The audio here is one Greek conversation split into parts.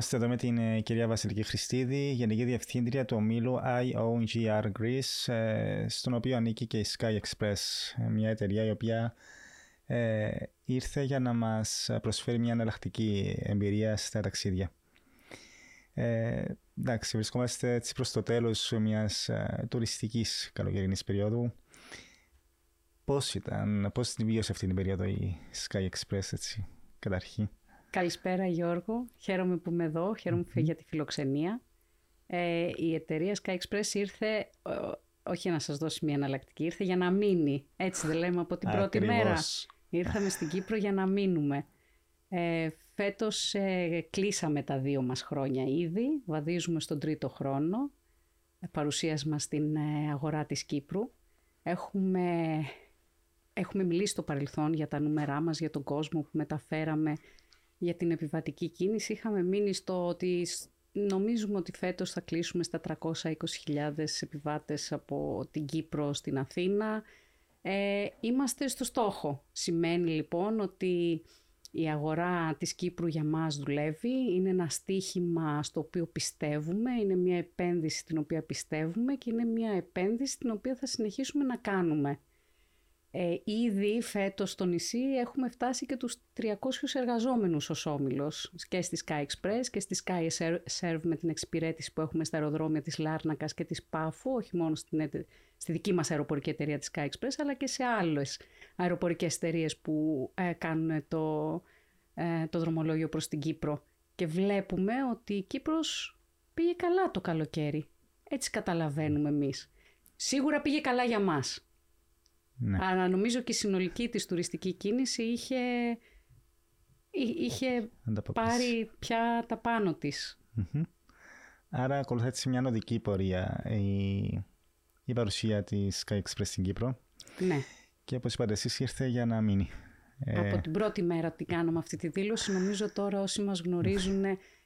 Είμαστε εδώ με την ε, κυρία Βασιλική Χριστίδη, Γενική Διευθύντρια του ομίλου IOGR Greece, ε, στον οποίο ανήκει και η Sky Express, ε, μια εταιρεία η οποία ε, ήρθε για να μας προσφέρει μια εναλλακτική εμπειρία στα ταξίδια. Ε, εντάξει, βρισκόμαστε έτσι προς το τέλος μιας ε, τουριστικής καλοκαιρινής περίοδου. Πώς ήταν, πώς την βίωσε αυτή την περίοδο η Sky Express έτσι, καταρχήν; Καλησπέρα Γιώργο, χαίρομαι που είμαι εδώ, χαίρομαι mm-hmm. για τη φιλοξενία. Ε, η εταιρεία Sky Express ήρθε, όχι να σας δώσει μια εναλλακτική, ήρθε για να μείνει. Έτσι δεν λέμε από την πρώτη μέρα. Ήρθαμε στην Κύπρο για να μείνουμε. Ε, φέτος ε, κλείσαμε τα δύο μας χρόνια ήδη, βαδίζουμε στον τρίτο χρόνο ε, παρουσίας μας στην ε, αγορά της Κύπρου. Έχουμε, έχουμε μιλήσει στο παρελθόν για τα νούμερά μας, για τον κόσμο που μεταφέραμε για την επιβατική κίνηση. Είχαμε μείνει στο ότι νομίζουμε ότι φέτος θα κλείσουμε στα 320.000 επιβάτες από την Κύπρο στην Αθήνα. Ε, είμαστε στο στόχο. Σημαίνει λοιπόν ότι η αγορά της Κύπρου για μας δουλεύει, είναι ένα στίχημα στο οποίο πιστεύουμε, είναι μια επένδυση την οποία πιστεύουμε και είναι μια επένδυση την οποία θα συνεχίσουμε να κάνουμε. Ε, ήδη φέτος στο νησί έχουμε φτάσει και τους 300 εργαζόμενους ως όμιλος και στη Sky Express και στη Sky Serve με την εξυπηρέτηση που έχουμε στα αεροδρόμια της Λάρνακας και της Πάφου, όχι μόνο στην, στη δική μας αεροπορική εταιρεία της Sky Express, αλλά και σε άλλες αεροπορικές εταιρείες που ε, κάνουν το, ε, το δρομολόγιο προς την Κύπρο. Και βλέπουμε ότι η Κύπρος πήγε καλά το καλοκαίρι. Έτσι καταλαβαίνουμε εμείς. Σίγουρα πήγε καλά για μας. Ναι. Αλλά νομίζω και η συνολική της τουριστική κίνηση είχε, είχε πάρει πια τα πάνω της. Άρα ακολουθάει μια νοδική πορεία η, η παρουσία της Sky Express στην Κύπρο. Ναι. Και όπως είπατε εσείς ήρθε για να μείνει. Ε, Από την πρώτη μέρα την κάνουμε αυτή τη δήλωση. Νομίζω τώρα όσοι μας γνωρίζουν,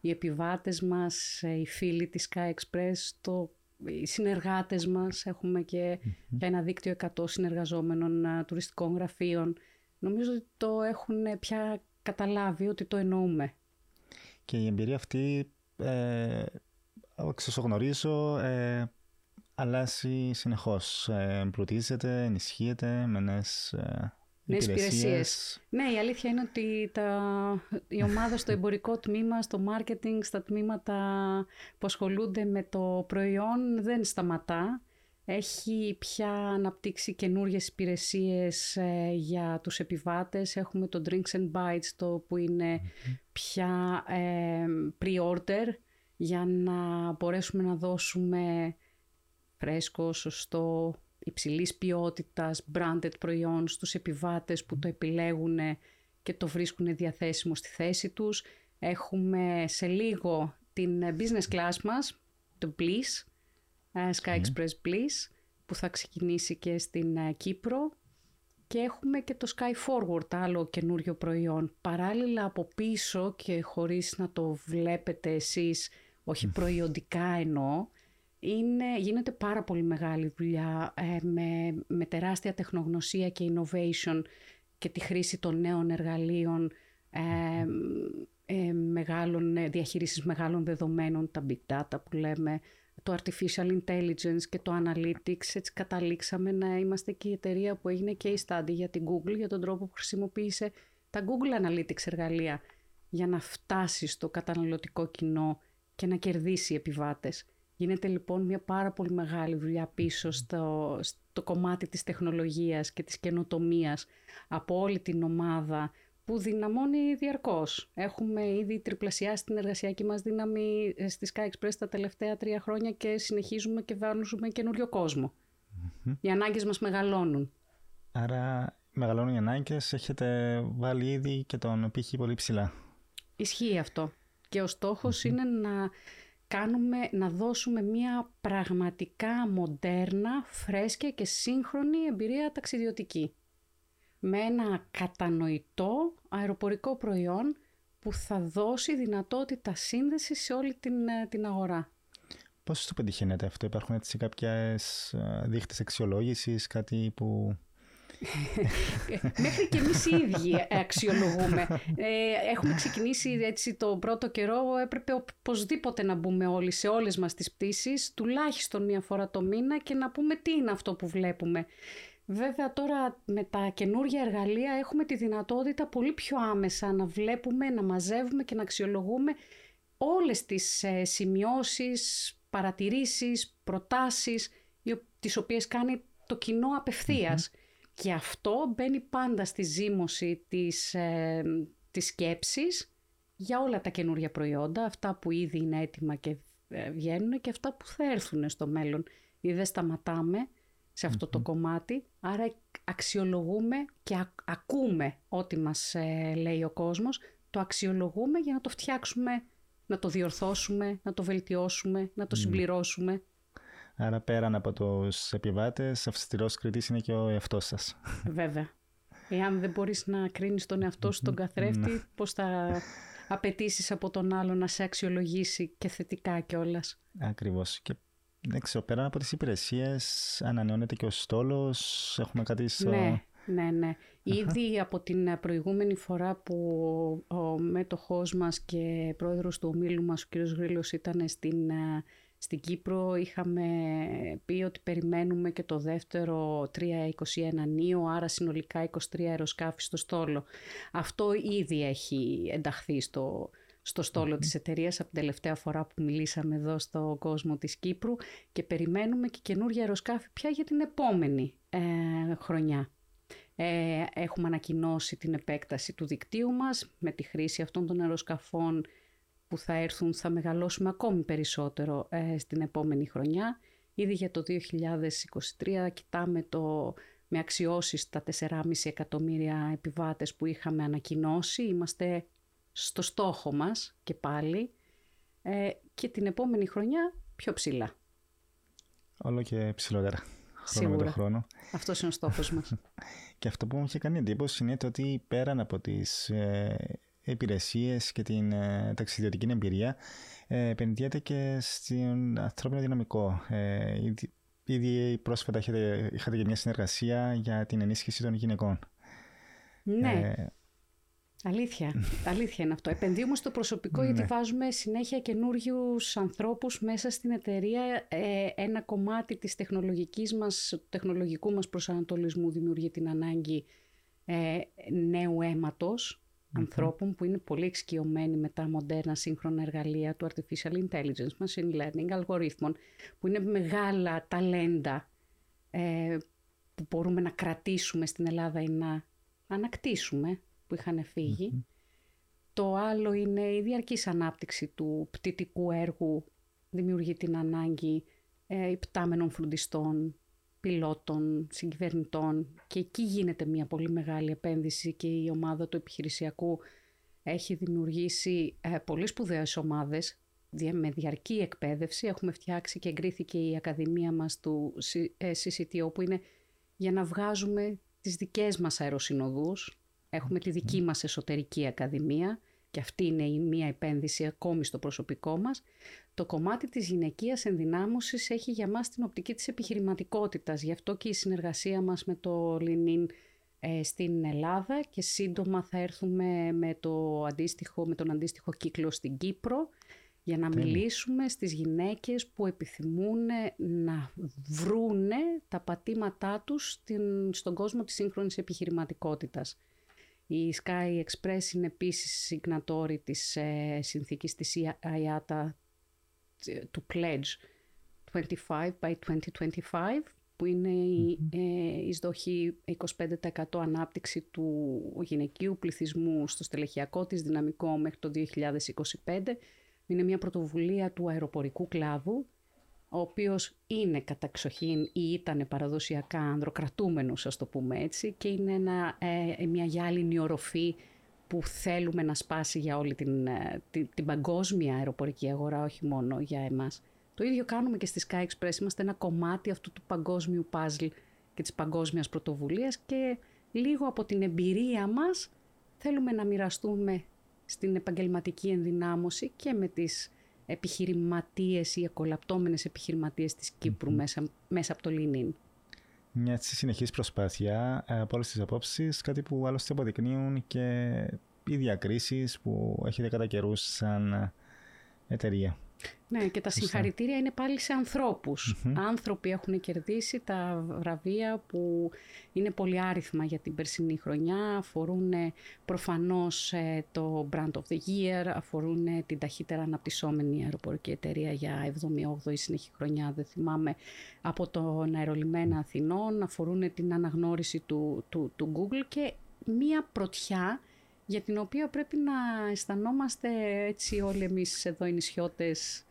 οι επιβάτες μας, οι φίλοι της Sky Express, το οι συνεργάτες μας, έχουμε και, ένα δίκτυο 100 συνεργαζόμενων τουριστικών γραφείων. Νομίζω ότι το έχουν πια καταλάβει ότι το εννοούμε. Και η εμπειρία αυτή, ε, όσο γνωρίζω, ε, αλλάζει συνεχώς. Ε, εμπλουτίζεται, ενισχύεται με νέες ε, Νέες υπηρεσίες. Ναι, η αλήθεια είναι ότι τα, η ομάδα στο εμπορικό τμήμα, στο marketing, στα τμήματα που ασχολούνται με το προϊόν δεν σταματά. Έχει πια αναπτύξει καινούριε υπηρεσίες ε, για τους επιβάτες. Έχουμε το Drinks and Bites, το που ειναι πια ε, pre-order για να μπορέσουμε να δώσουμε φρέσκο, σωστό, υψηλής ποιότητας, branded προϊόν στους επιβάτες που το επιλέγουν και το βρίσκουν διαθέσιμο στη θέση τους. Έχουμε σε λίγο την business class μας, το Bliss, ε, Sky Express Bliss, που θα ξεκινήσει και στην ε, Κύπρο. Και έχουμε και το Sky Forward, άλλο καινούριο προϊόν. Παράλληλα από πίσω και χωρίς να το βλέπετε εσείς, όχι προϊοντικά εννοώ, είναι, γίνεται πάρα πολύ μεγάλη δουλειά ε, με, με τεράστια τεχνογνωσία και innovation και τη χρήση των νέων εργαλείων ε, ε, μεγάλων, ε, διαχείρισης μεγάλων δεδομένων, τα big data που λέμε, το artificial intelligence και το analytics. Έτσι καταλήξαμε να είμαστε και η εταιρεία που έγινε και η study για την Google, για τον τρόπο που χρησιμοποίησε τα Google Analytics εργαλεία για να φτάσει στο καταναλωτικό κοινό και να κερδίσει επιβάτες. Γίνεται λοιπόν μια πάρα πολύ μεγάλη δουλειά πίσω στο, στο κομμάτι της τεχνολογίας και της καινοτομίας από όλη την ομάδα που δυναμώνει διαρκώς. Έχουμε ήδη τριπλασιάσει την εργασιακή μας δύναμη ε, στη Sky Express τα τελευταία τρία χρόνια και συνεχίζουμε και βάζουμε καινούριο κόσμο. Mm-hmm. Οι ανάγκες μας μεγαλώνουν. Άρα μεγαλώνουν οι ανάγκες, έχετε βάλει ήδη και τον πύχη πολύ ψηλά. Ισχύει αυτό. Και ο στοχος είναι να κάνουμε, να δώσουμε μια πραγματικά μοντέρνα, φρέσκια και σύγχρονη εμπειρία ταξιδιωτική. Με ένα κατανοητό αεροπορικό προϊόν που θα δώσει δυνατότητα σύνδεσης σε όλη την, ε, την αγορά. Πώς το πετυχαίνετε αυτό, υπάρχουν έτσι κάποιες ε, δείχτες αξιολόγησης, κάτι που Μέχρι και εμείς οι ίδιοι αξιολογούμε. Ε, έχουμε ξεκινήσει έτσι το πρώτο καιρό, έπρεπε οπωσδήποτε να μπούμε όλοι σε όλες μας τις πτήσεις, τουλάχιστον μία φορά το μήνα και να πούμε τι είναι αυτό που βλέπουμε. Βέβαια τώρα με τα καινούργια εργαλεία έχουμε τη δυνατότητα πολύ πιο άμεσα να βλέπουμε, να μαζεύουμε και να αξιολογούμε όλες τις ε, σημειώσεις, παρατηρήσεις, προτάσεις τις οποίες κάνει το κοινό Και αυτό μπαίνει πάντα στη ζήμωση της, ε, της σκέψης για όλα τα καινούργια προϊόντα, αυτά που ήδη είναι έτοιμα και ε, βγαίνουν και αυτά που θα έρθουν στο μέλλον. Ή δεν σταματάμε σε αυτό το κομμάτι, άρα αξιολογούμε και ακούμε ό,τι μας ε, λέει ο κόσμος, το αξιολογούμε για να το φτιάξουμε, να το διορθώσουμε, να το βελτιώσουμε, να το συμπληρώσουμε. Άρα πέραν από τους επιβάτες, αυστηρός κριτής είναι και ο εαυτός σας. Βέβαια. Εάν δεν μπορείς να κρίνεις τον εαυτό σου τον καθρέφτη, ναι. πώς θα απαιτήσεις από τον άλλο να σε αξιολογήσει και θετικά κιόλας; Ακριβώς. Και δεν ξέρω, πέραν από τις υπηρεσίες ανανεώνεται και ο στόλος, έχουμε κάτι στο... Ναι, ναι, ναι. Ήδη από την προηγούμενη φορά που ο μέτοχός μας και πρόεδρος του ομίλου μας, ο κ. Γρήλος, ήταν στην στην Κύπρο είχαμε πει ότι περιμένουμε και το δεύτερο 321 νίο, άρα συνολικά 23 αεροσκάφη στο στόλο. Αυτό ήδη έχει ενταχθεί στο, στο στόλο της εταιρείας από την τελευταία φορά που μιλήσαμε εδώ στο κόσμο της Κύπρου και περιμένουμε και καινούργια αεροσκάφη πια για την επόμενη ε, χρονιά. Ε, έχουμε ανακοινώσει την επέκταση του δικτύου μας με τη χρήση αυτών των αεροσκαφών που θα έρθουν θα μεγαλώσουμε ακόμη περισσότερο ε, στην επόμενη χρονιά. Ήδη για το 2023 κοιτάμε το, με αξιώσεις τα 4,5 εκατομμύρια επιβάτες που είχαμε ανακοινώσει. Είμαστε στο στόχο μας και πάλι ε, και την επόμενη χρονιά πιο ψηλά. Όλο και ψηλότερα. Χρόνο Σίγουρα. Με το χρόνο. Αυτός είναι ο στόχος μας. και αυτό που μου είχε κάνει εντύπωση είναι το ότι πέραν από τις ε, υπηρεσίες και την ε, ταξιδιωτική εμπειρία ε, επενδύεται και στην ανθρώπινο δυναμικό. Ε, ήδη πρόσφατα είχατε, είχατε και μια συνεργασία για την ενίσχυση των γυναικών. Ναι. Ε, Αλήθεια. Αλήθεια είναι αυτό. Επενδύουμε στο προσωπικό γιατί ναι. βάζουμε συνέχεια καινούριους ανθρώπους μέσα στην εταιρεία. Ε, ένα κομμάτι της τεχνολογικής μας, του τεχνολογικού μας προσανατολισμού δημιουργεί την ανάγκη ε, νέου αίματος ανθρώπων που είναι πολύ εξοικειωμένοι με τα μοντέρνα σύγχρονα εργαλεία του artificial intelligence, machine learning, αλγορίθμων, που είναι μεγάλα ταλέντα ε, που μπορούμε να κρατήσουμε στην Ελλάδα ή να ανακτήσουμε που είχαν Το άλλο είναι η διαρκής ανάπτυξη του πτυτικού έργου, δημιουργεί την ανάγκη ε, υπτάμενων φροντιστών, πιλότων, συγκυβερνητών και εκεί γίνεται μια πολύ μεγάλη επένδυση και η ομάδα του επιχειρησιακού έχει δημιουργήσει ε, πολύ σπουδαίες ομάδες με διαρκή εκπαίδευση. Έχουμε φτιάξει και εγκρίθηκε η Ακαδημία μας του CCTO που είναι για να βγάζουμε τις δικές μας αεροσυνοδούς. Έχουμε τη δική μας εσωτερική ακαδημία και αυτή είναι η μία επένδυση ακόμη στο προσωπικό μας, το κομμάτι της γυναικείας ενδυνάμωσης έχει για μας την οπτική της επιχειρηματικότητας. Γι' αυτό και η συνεργασία μας με το Λινίν ε, στην Ελλάδα και σύντομα θα έρθουμε με, το αντίστοιχο, με τον αντίστοιχο κύκλο στην Κύπρο για να μιλήσουμε στις γυναίκες που επιθυμούν να βρούνε τα πατήματά τους στον κόσμο της σύγχρονης επιχειρηματικότητας. Η Sky Express είναι επίσης συγκνατόρη της ε, συνθήκης της IATA του Pledge 25 by 2025 που είναι η ε, εισδοχή 25% ανάπτυξη του γυναικείου πληθυσμού στο στελεχειακό της δυναμικό μέχρι το 2025. Είναι μια πρωτοβουλία του αεροπορικού κλάδου ο οποίος είναι καταξοχήν ή ήταν παραδοσιακά ανδροκρατούμενος, ας το πούμε έτσι, και είναι ένα, ε, μια γυάλινη οροφή που θέλουμε να σπάσει για όλη την, ε, την, την, παγκόσμια αεροπορική αγορά, όχι μόνο για εμάς. Το ίδιο κάνουμε και στη Sky Express. Είμαστε ένα κομμάτι αυτού του παγκόσμιου puzzle και της παγκόσμιας πρωτοβουλίας και λίγο από την εμπειρία μας θέλουμε να μοιραστούμε στην επαγγελματική ενδυνάμωση και με τις επιχειρηματίες ή εκολαπτώμενες επιχειρηματίες της κυπρου μέσα, μέσα από το LinkedIn. Μια έτσι συνεχής προσπάθεια από όλες τις απόψεις, κάτι που άλλωστε αποδεικνύουν και οι διακρίσεις που έχετε κατά καιρούς σαν εταιρεία. Ναι, και τα συγχαρητήρια είναι πάλι σε ανθρωπους Άνθρωποι έχουν κερδίσει τα βραβεία που είναι πολύ άριθμα για την περσινή χρονιά. Αφορούν ε, προφανώς ε, το Brand of the Year, αφορούν ε, την ταχύτερα αναπτυσσόμενη αεροπορική εταιρεία για 78η συνεχή χρονιά, δεν θυμάμαι, από τον αερολιμένα Αθηνών, αφορούν την αναγνώριση του, του, του Google και μία πρωτιά για την οποία πρέπει να αισθανόμαστε έτσι όλοι εμείς εδώ οι νησιώτες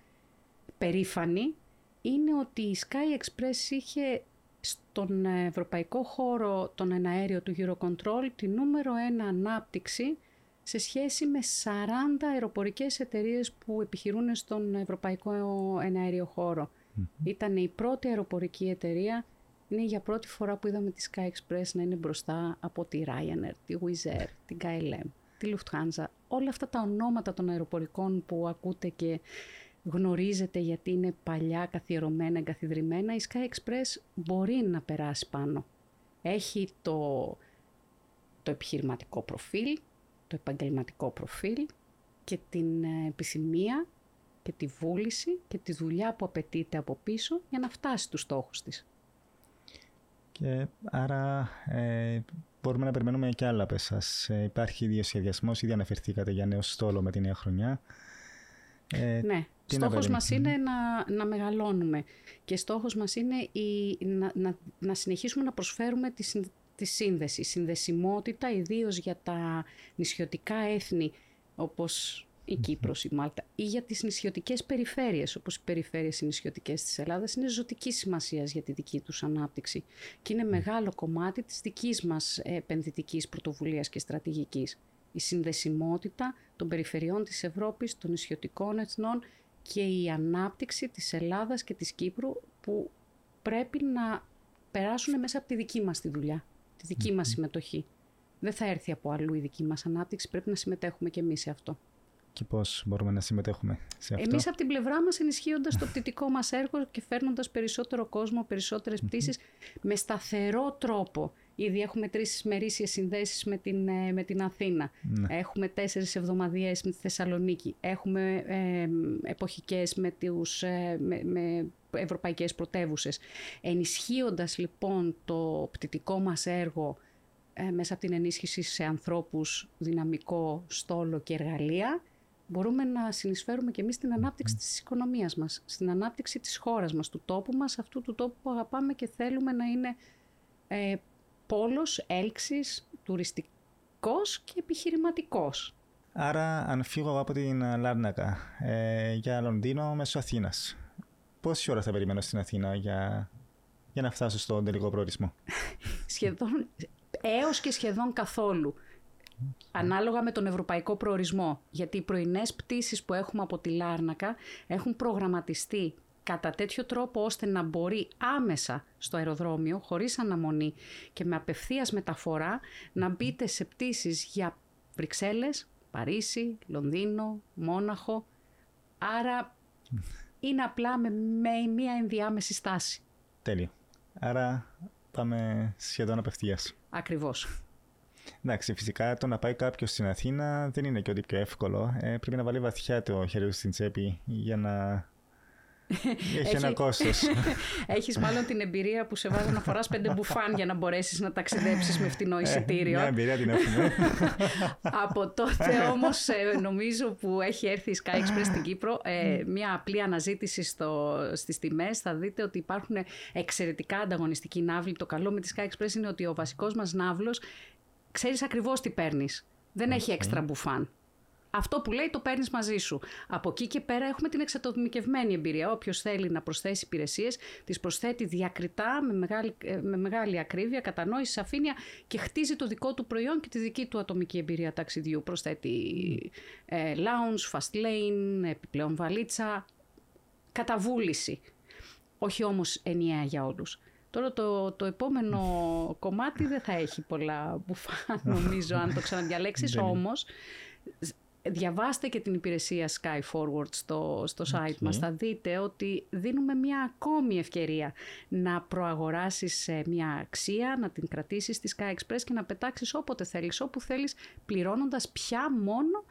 περήφανοι, είναι ότι η Sky Express είχε στον ευρωπαϊκό χώρο τον εναέριο του Eurocontrol τη νούμερο ένα ανάπτυξη σε σχέση με 40 αεροπορικές εταιρείες που επιχειρούν στον ευρωπαϊκό εναέριο Ήταν η πρώτη αεροπορική εταιρεία, είναι για πρώτη φορά που είδαμε τη Sky Express να είναι μπροστά από τη Ryanair, τη Wizz Air, την KLM, τη Lufthansa. Όλα αυτά τα ονόματα των αεροπορικών που ακούτε και γνωρίζετε γιατί είναι παλιά, καθιερωμένα, εγκαθιδρυμένα, η Sky Express μπορεί να περάσει πάνω. Έχει το, το επιχειρηματικό προφίλ, το επαγγελματικό προφίλ και την ε, επιθυμία και τη βούληση και τη δουλειά που απαιτείται από πίσω για να φτάσει στους στόχους της. Και άρα ε, μπορούμε να περιμένουμε και άλλα από εσάς. Ε, υπάρχει δύο σχεδιασμός, ήδη αναφερθήκατε για νέο στόλο με τη νέα χρονιά. Ε, ναι, στόχος μας είναι να, να μεγαλώνουμε και στόχος μας είναι η, να, να, να συνεχίσουμε να προσφέρουμε τη, τη σύνδεση, συνδεσιμότητα ιδίως για τα νησιωτικά έθνη όπως η Κύπρος, η Μάλτα ή για τις νησιωτικές περιφέρειες όπως οι περιφέρειες οι νησιωτικές της Ελλάδας είναι ζωτική σημασίας για τη δική τους ανάπτυξη και είναι μεγάλο κομμάτι της δικής μας επενδυτικής πρωτοβουλίας και στρατηγικής. Η συνδεσιμότητα των περιφερειών της Ευρώπης, των νησιωτικών εθνών και η ανάπτυξη της Ελλάδας και της Κύπρου που πρέπει να περάσουν μέσα από τη δική μας τη δουλειά, τη δικη μας συμμετοχή. Δεν θα έρθει από αλλού η δική μας ανάπτυξη, πρέπει να συμμετέχουμε και εμείς σε αυτό. Και πώς μπορούμε να συμμετέχουμε σε αυτό; Εμείς από την πλευρά μας ενισχύοντας το πτυτικό μας έργο και φέρνοντας περισσότερο κόσμο, περισσότερες πτήσεις με σταθερό τρόπο Ήδη έχουμε τρεις μερίσιες συνδέσεις με την, ε, με την Αθήνα. Ναι. Έχουμε τέσσερις εβδομαδιαίες με τη Θεσσαλονίκη. Έχουμε ε, εποχικές με, τους, ε, με, με ευρωπαϊκές πρωτεύουσες. Ενισχύοντας λοιπόν το πτυτικό μας έργο ε, μέσα από την ενίσχυση σε ανθρώπους, δυναμικό, στόλο και εργαλεία, μπορούμε να συνεισφέρουμε και εμείς στην ανάπτυξη της οικονομίας μας, στην ανάπτυξη της χώρας μας, του τόπου μας, αυτού του τόπου που αγαπάμε και θέλουμε να είναι ε, πόλος έλξης, τουριστικός και επιχειρηματικός. Άρα αν φύγω από την Λάρνακα ε, για Λονδίνο μέσω Αθήνας, πόση ώρα θα περιμένω στην Αθήνα για, για να φτάσω στον τελικό προορισμό; σχεδόν, έως και σχεδόν καθόλου. Ανάλογα με τον ευρωπαϊκό προορισμό. Γιατί οι πρωινές πτήσεις που έχουμε από τη Λάρνακα έχουν προγραμματιστεί κατά τέτοιο τρόπο ώστε να μπορεί άμεσα στο αεροδρόμιο, χωρίς αναμονή και με απευθείας μεταφορά, να μπείτε σε πτήσεις για Βρυξέλλες, Παρίσι, Λονδίνο, Μόναχο. Άρα είναι απλά με, με μία ενδιάμεση στάση. Τέλειο. Άρα πάμε σχεδόν απευθείας. Ακριβώς. Εντάξει, φυσικά το να πάει κάποιος στην Αθήνα δεν είναι και ό,τι πιο εύκολο. Ε, πρέπει να βάλει βαθιά το χέρι του στην τσέπη για να έχει ένα κόστος. Έχεις μάλλον την εμπειρία που σε βάζει να φοράς πέντε μπουφάν για να μπορέσεις να ταξιδέψεις με φτηνό ε, εισιτήριο. Μια εμπειρία την έχουμε. Από τότε όμως ε, νομίζω που έχει έρθει η Sky Express στην Κύπρο, ε, μια απλή αναζήτηση στις τιμές θα δείτε ότι υπάρχουν εξαιρετικά ανταγωνιστικοί ναύλοι. Το καλό με τη Sky Express είναι ότι ο βασικός μας ναύλος ξέρεις ακριβώς τι παίρνεις. Δεν έχει έξτρα μπουφάν. Αυτό που λέει το παίρνεις μαζί σου. Από εκεί και πέρα έχουμε την εξατομικευμένη εμπειρία. Όποιος θέλει να προσθέσει υπηρεσίες, τις προσθέτει διακριτά, με μεγάλη, ε, με μεγάλη ακρίβεια, κατανόηση, σαφήνεια και χτίζει το δικό του προϊόν και τη δική του ατομική εμπειρία ταξιδιού. Προσθέτει ε, lounge, fast lane, επιπλέον βαλίτσα, καταβούληση. Όχι όμως ενιαία για όλους. Τώρα το, το επόμενο κομμάτι δεν θα έχει πολλά μπουφά νομίζω αν το ξαναδιαλέξεις, όμως διαβάστε και την υπηρεσία Sky Forward στο, στο site μας. Θα δείτε ότι δίνουμε μια ακόμη ευκαιρία να προαγοράσεις μια αξία, να την κρατήσεις στη Sky Express και να πετάξεις όποτε θέλεις, όπου θέλεις, πληρώνοντας πια μόνο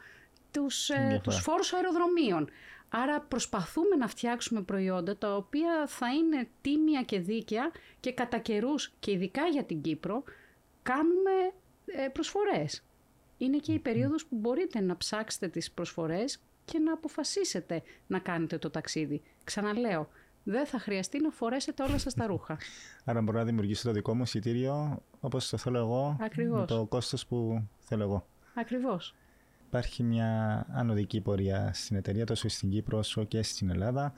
τους, ε, τους φόρους αεροδρομίων. Άρα προσπαθούμε να φτιάξουμε προϊόντα τα οποία θα είναι τίμια και δίκαια και κατά καιρούς και ειδικά για την Κύπρο κάνουμε ε, προσφορές. Είναι και η περίοδος που μπορείτε να ψάξετε τις προσφορές και να αποφασίσετε να κάνετε το ταξίδι. Ξαναλέω, δεν θα χρειαστεί να φορέσετε όλα σας τα ρούχα. Άρα μπορώ να δημιουργήσω το δικό μου εισιτήριο όπως το θέλω εγώ, Ακριβώς. με το κόστος που θέλω εγώ. Ακριβώς υπάρχει μια ανωδική πορεία στην εταιρεία τόσο στην Κύπρο όσο και στην Ελλάδα.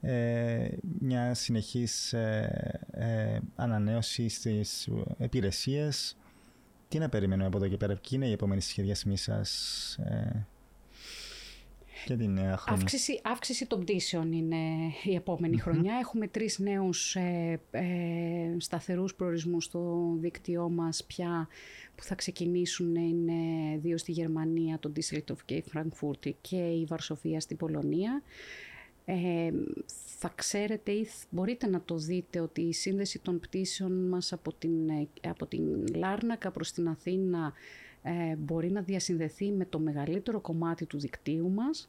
Ε, μια συνεχής ε, ε, ανανέωση στις υπηρεσίες. Τι να περιμένουμε από εδώ και πέρα, ποιοι είναι οι επόμενοι σχεδιασμοί σας ε, και την νέα χρονιά; Αύξηση, αύξηση των πτήσεων είναι η επομενη χρονιά. Έχουμε τρεις νέους ε, ε, σταθερούς προορισμούς στο δίκτυό μας πια που θα ξεκινήσουν είναι δύο στη Γερμανία, το Düsseldorf και η Φραγκφούρτη και η Βαρσοφία στην Πολωνία. Ε, θα ξέρετε ή μπορείτε να το δείτε ότι η σύνδεση των πτήσεων μας από την, ε, από την Λάρνακα προς την Αθήνα ε, μπορεί να διασυνδεθεί με το μεγαλύτερο κομμάτι του δικτύου μας.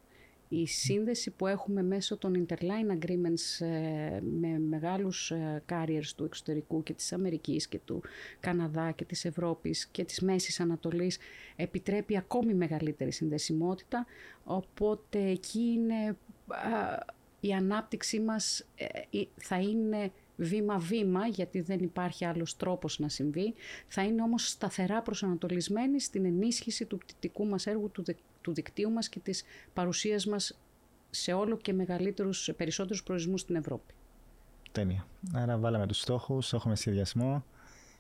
Η σύνδεση που έχουμε μέσω των interline agreements ε, με μεγάλους ε, carriers του εξωτερικού και της Αμερικής και του Καναδά και της Ευρώπης και της Μέσης Ανατολής επιτρέπει ακόμη μεγαλύτερη συνδεσιμότητα. Οπότε εκεί είναι η ανάπτυξή μας ε, θα είναι βήμα-βήμα, γιατί δεν υπάρχει άλλος τρόπος να συμβεί. Θα είναι όμως σταθερά προσανατολισμένη στην ενίσχυση του πτυτικού μας έργου, του, του δικτύου μας και της παρουσίας μας σε όλο και μεγαλύτερους, περισσότερους προορισμούς στην Ευρώπη. Τέλεια. Άρα βάλαμε τους στόχους, έχουμε σχεδιασμό,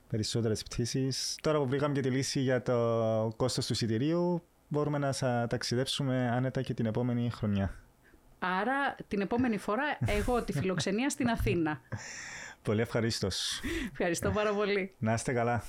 περισσότερες πτήσεις. Τώρα που βρήκαμε και τη λύση για το κόστος του εισιτηρίου, μπορούμε να ταξιδέψουμε άνετα και την επόμενη χρονιά. Άρα την επόμενη φορά εγώ τη φιλοξενία στην Αθήνα. Πολύ ευχαρίστως. Ευχαριστώ πάρα πολύ. Να είστε καλά.